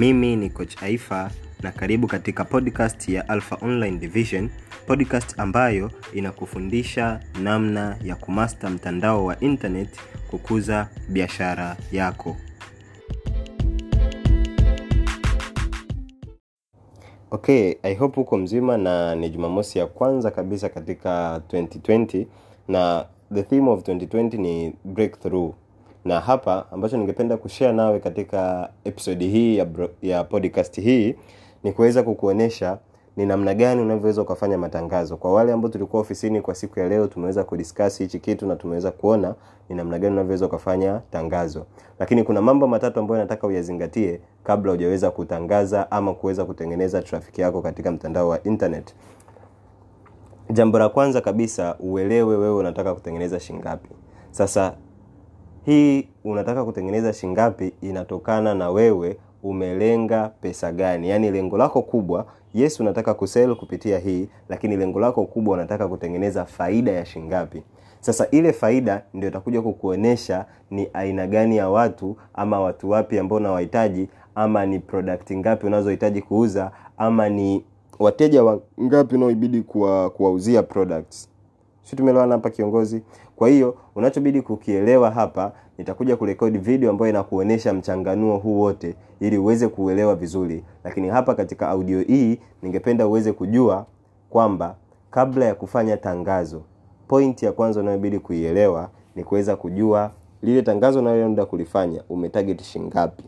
mimi ni coach aifa na karibu katika podcast ya alpha online division podcast ambayo inakufundisha namna ya kumasta mtandao wa internet kukuza biashara yako. Okay i hope huko mzima na ni jumamosi ya kwanza kabisa katika 2020 na the theme of 2020 ni breakthrough na hapa ambacho ningependa kushare nawe katika episodi hii ya, bro, ya podcast hii ni kuweza kukuonyesha ni namna gani unavyoweza ukafanya matangazo. Kwa wale ambao tulikuwa ofisini kwa siku ya leo tumeweza kudiscuss hichi kitu na tumeweza kuona ni namna gani unavyoweza ukafanya tangazo. Lakini kuna mambo matatu ambayo nataka uyazingatie kabla hujaweza kutangaza ama kuweza kutengeneza trafiki yako katika mtandao wa internet. Jambo la kwanza kabisa uelewe wewe unataka kutengeneza shingapi sasa hii unataka kutengeneza shingapi inatokana na wewe umelenga pesa gani? Yaani lengo lako kubwa yes unataka kusel kupitia hii lakini lengo lako kubwa unataka kutengeneza faida ya shingapi? Sasa ile faida ndio itakuja kukuonyesha ni aina gani ya watu ama watu wapi ambao unawahitaji ama ni product ngapi unazohitaji kuuza ama ni wateja wangapi unaoibidi kuwauzia products si tumeelewana hapa kiongozi. Kwa hiyo unachobidi kukielewa hapa nitakuja kurekodi video ambayo inakuonyesha mchanganuo huu wote ili uweze kuelewa vizuri. Lakini hapa katika audio hii ningependa uweze kujua kwamba kabla ya kufanya tangazo point ya kwanza unayobidi kuielewa ni kuweza kujua lile tangazo unaloenda kulifanya umetarget shingapi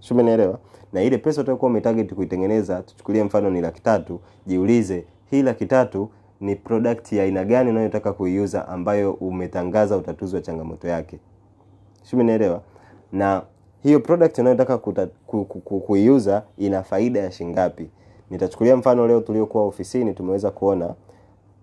shumenaelewa na ile pesa utakuwa umetarget kuitengeneza tuchukulie mfano ni laki tatu jiulize hii laki tatu ni product ya aina gani unayotaka kuiuza ambayo umetangaza utatuzi wa changamoto yake. Simenielewa na hiyo product unayotaka kuiuza ku, ku, ku, ina faida ya shingapi? Nitachukulia mfano leo tuliokuwa ofisini tumeweza kuona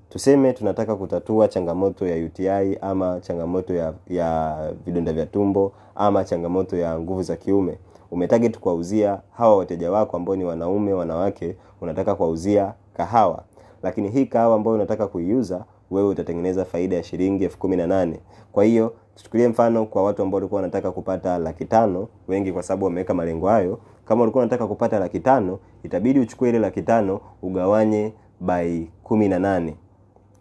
tuseme tunataka kutatua changamoto ya uti ama changamoto ya, ya vidonda vya tumbo ama changamoto ya nguvu za kiume. Umetarget kuwauzia hawa wateja wako ambao ni wanaume wanawake unataka kuwauzia kahawa lakini hii kahawa ambayo unataka kuiuza wewe utatengeneza faida ya shilingi elfu kumi na nane. Kwa hiyo tuchukulie mfano kwa watu ambao walikuwa wanataka kupata laki tano wengi kwa sababu wameweka malengo hayo. Kama ulikuwa unataka kupata laki tano itabidi uchukue ile laki tano ugawanye by kumi na nane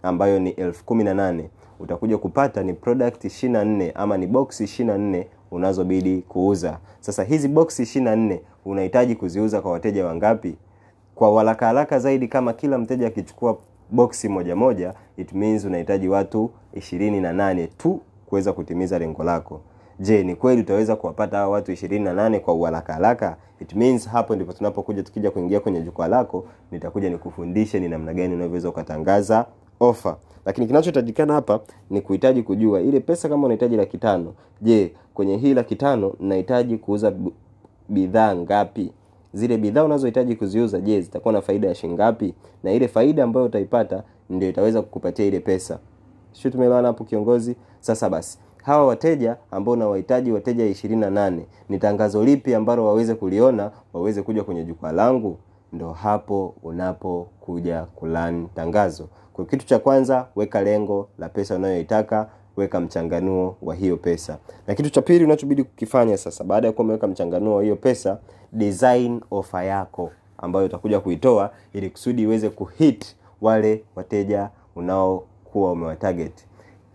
ambayo ni elfu kumi na nane. Utakuja kupata ni product ishiri nne ama ni box ishiri nne unazobidi kuuza. Sasa hizi box ishiri nne unahitaji kuziuza kwa wateja wangapi kwa haraka haraka zaidi kama kila mteja akichukua boksi moja moja it means unahitaji watu ishirini na nane tu kuweza kutimiza lengo lako. Je ni kweli utaweza kuwapata hawa watu ishirini na nane kwa uharaka haraka? It means hapo ndipo tunapokuja tukija kuingia kwenye jukwaa lako nitakuja nikufundishe ni namna gani unavyoweza ukatangaza ofa lakini kinachohitajikana hapa ni kuhitaji kujua ile pesa kama unahitaji laki tano. Je kwenye hii laki tano nahitaji kuuza bidhaa ngapi zile bidhaa unazohitaji kuziuza je zitakuwa na faida ya shingapi na ile faida ambayo utaipata ndio itaweza kukupatia ile pesa. Sio hapo kiongozi? Sasa basi hawa wateja ambao nawahitaji wateja ishirini na nane ni tangazo lipi ambalo waweze kuliona waweze kuja kwenye jukwaa langu? Ndo hapo unapokuja kulan tangazo. Kwa kitu cha kwanza weka lengo la pesa unayoitaka weka mchanganuo wa hiyo pesa. Na kitu cha pili unachobidi kukifanya sasa baada ya kuwa umeweka mchanganuo wa hiyo pesa design ofa yako ambayo utakuja kuitoa ili kusudi iweze kuhit wale wateja unaokuwa umewatarget.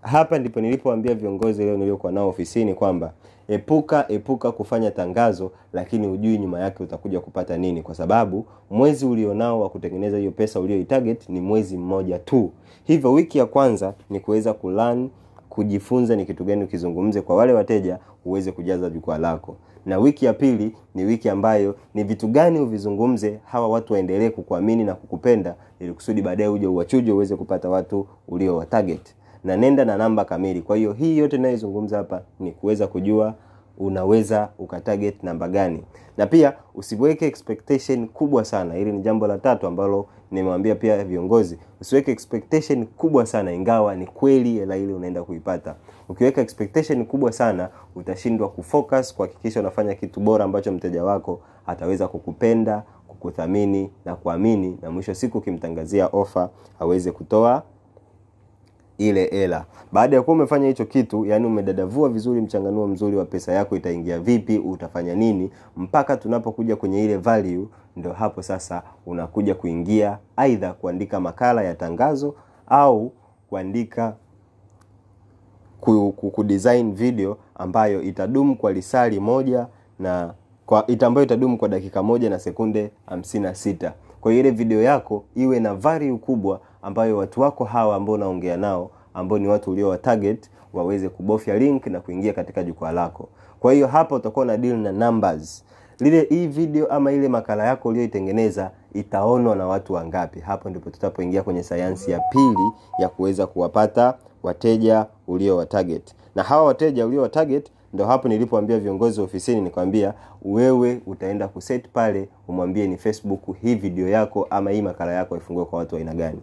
Hapa ndipo nilipoambia viongozi leo niliokuwa nao ofisini kwamba epuka epuka kufanya tangazo lakini hujui nyuma yake utakuja kupata nini. Kwa sababu mwezi ulionao wa kutengeneza hiyo pesa ulioitarget ni mwezi mmoja tu. Hivyo wiki ya kwanza ni kuweza kulan kujifunza ni kitu gani ukizungumze kwa wale wateja uweze kujaza jukwaa lako. Na wiki ya pili ni wiki ambayo ni vitu gani uvizungumze hawa watu waendelee kukuamini na kukupenda ili kusudi baadaye uje uwachuje uweze kupata watu ulio wa target. Na nenda na namba kamili. Kwa hiyo hii yote inayozungumza hapa ni kuweza kujua unaweza ukatarget namba gani. Na pia usiweke expectation kubwa sana. Hili ni jambo la tatu ambalo nimewambia pia viongozi. Usiweke expectation kubwa sana ingawa ni kweli hela ile unaenda kuipata. Ukiweka expectation kubwa sana utashindwa kufocus kuhakikisha unafanya kitu bora ambacho mteja wako ataweza kukupenda kukuthamini na kuamini na mwisho siku ukimtangazia ofa aweze kutoa ile hela. Baada ya kuwa umefanya hicho kitu yani umedadavua vizuri mchanganuo mzuri wa pesa yako itaingia vipi utafanya nini mpaka tunapokuja kwenye ile value ndio hapo sasa unakuja kuingia aidha kuandika makala ya tangazo au kuandika ku, ku, kudesign video ambayo itadumu kwa lisali moja na kwa ita ambayo itadumu kwa dakika moja na sekunde 56 kwa hiyo ile video yako iwe na value kubwa ambayo watu wako hawa ambao unaongea nao ambao ni watu ulio wa target waweze kubofya link na kuingia katika jukwaa lako. Kwa hiyo hapa utakuwa na deal na numbers. Lile hii video ama ile makala yako uliyoitengeneza itaonwa na watu wangapi? Hapo ndipo tutapoingia kwenye sayansi ya pili ya kuweza kuwapata wateja ulio wa target. Na hawa wateja ulio wa target ndo hapo nilipoambia viongozi ofisini nikwambia wewe utaenda kuset pale umwambie ni facebook hii video yako ama hii makala yako ifungue kwa watu wa aina gani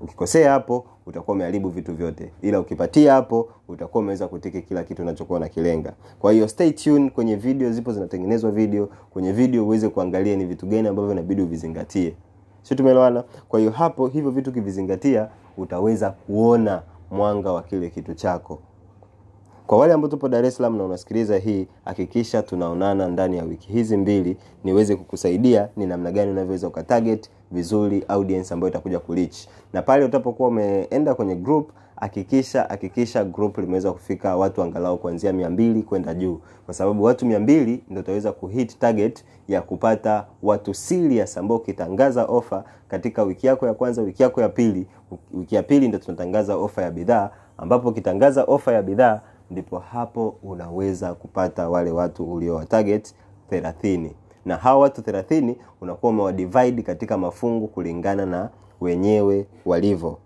ukikosea hapo utakuwa umeharibu vitu vyote. Ila ukipatia hapo utakuwa umeweza kutiki kila kitu unachokuwa unakilenga. Kwa hiyo stay tuned kwenye video zipo zinatengenezwa video. Kwenye video uweze kuangalia ni vitu gani ambavyo inabidi uvizingatie. Si tumeelewana? Kwa hiyo hapo hivyo vitu ukivizingatia utaweza kuona mwanga wa kile kitu chako kwa wale ambao tupo Dar es Salaam na unasikiliza hii, hakikisha tunaonana ndani ya wiki hizi mbili niweze kukusaidia ni namna gani unavyoweza ukatarget vizuri audience ambayo itakuja kureach. Na pale utapokuwa umeenda kwenye group, hakikisha hakikisha group limeweza kufika watu angalau kuanzia 200 kwenda juu, kwa sababu watu 200 ndio utaweza kuhit target ya kupata watu serious ambao ukitangaza ofa katika wiki yako ya kwanza, wiki yako ya pili, wiki ya pili ndio tunatangaza ofa ya bidhaa, ambapo ukitangaza ofa ya bidhaa ndipo hapo unaweza kupata wale watu uliowa target 30 na hawa watu 30 unakuwa umewadivide katika mafungu kulingana na wenyewe walivyo.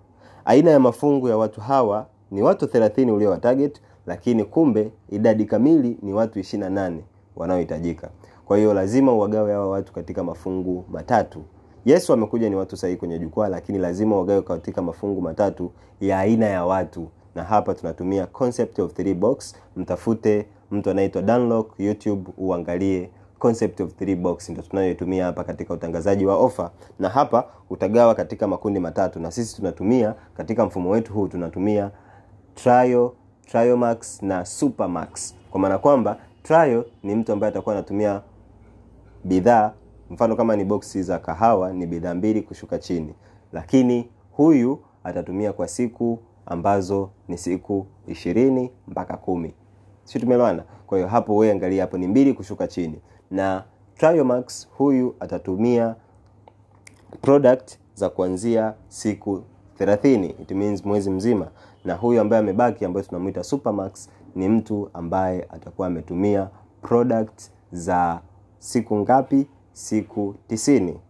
Aina ya mafungu ya watu hawa ni watu 30 uliowa target lakini kumbe idadi kamili ni watu 28 wanaohitajika. Kwa hiyo lazima uwagawe hawa watu katika mafungu matatu. Yesu amekuja ni watu sahihi kwenye jukwaa lakini lazima uwagawe katika mafungu matatu ya aina ya watu na hapa tunatumia concept of three box. Mtafute mtu anaitwa Dunlock youtube uangalie concept of three box. Ndio tunayoitumia hapa katika utangazaji wa ofa na hapa utagawa katika makundi matatu na sisi tunatumia katika mfumo wetu huu tunatumia trial trial max na supermax. Kwa maana kwamba trial ni mtu ambaye atakuwa anatumia bidhaa. Mfano kama ni boksi za kahawa ni bidhaa mbili kushuka chini. Lakini huyu atatumia kwa siku ambazo ni siku ishirini mpaka kumi. Si tumeelewana? Kwa hiyo hapo wewe angalia hapo ni mbili kushuka chini. Na Triomax huyu atatumia product za kuanzia siku 30 it means mwezi mzima. Na huyu ambaye amebaki ambaye tunamuita Supermax ni mtu ambaye atakuwa ametumia product za siku ngapi? Siku tisini.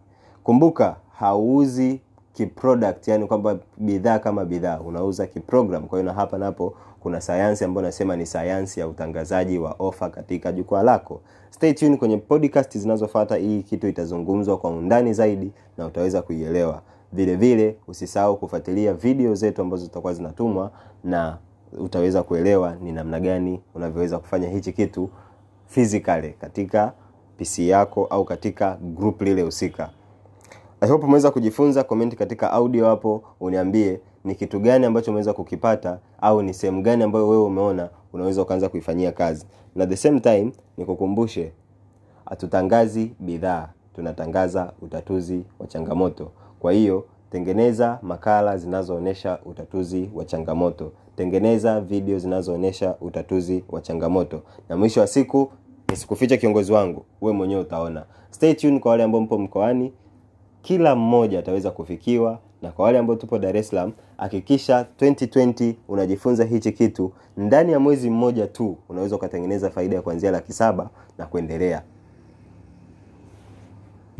Kumbuka hauuzi kiproduct yani kwamba bidhaa kama bidhaa unauza kiprogram. Kwa hiyo na hapa napo kuna sayansi ambayo nasema ni sayansi ya utangazaji wa ofa katika jukwaa lako. Stay tuned kwenye podcast zinazofata hii kitu itazungumzwa kwa undani zaidi na utaweza kuielewa. Vile vile usisahau kufuatilia video zetu ambazo zitakuwa zinatumwa na utaweza kuelewa ni namna gani unavyoweza kufanya hichi kitu physically katika pc yako au katika group lile husika hope umeweza kujifunza. Comment katika audio hapo, uniambie ni kitu gani ambacho umeweza kukipata au ni sehemu gani ambayo wewe umeona unaweza ukaanza kuifanyia kazi. Na the same time nikukumbushe, hatutangazi bidhaa, tunatangaza utatuzi wa changamoto. Kwa hiyo tengeneza makala zinazoonyesha utatuzi wa changamoto, tengeneza video zinazoonyesha utatuzi wa changamoto, na mwisho wa siku nisikufiche kiongozi wangu, we mwenyewe utaona. Stay tuned kwa wale ambao mpo mkoani kila mmoja ataweza kufikiwa. Na kwa wale ambao tupo Dar es Salaam hakikisha 2020 unajifunza hichi kitu. Ndani ya mwezi mmoja tu unaweza ukatengeneza faida ya kuanzia laki saba na kuendelea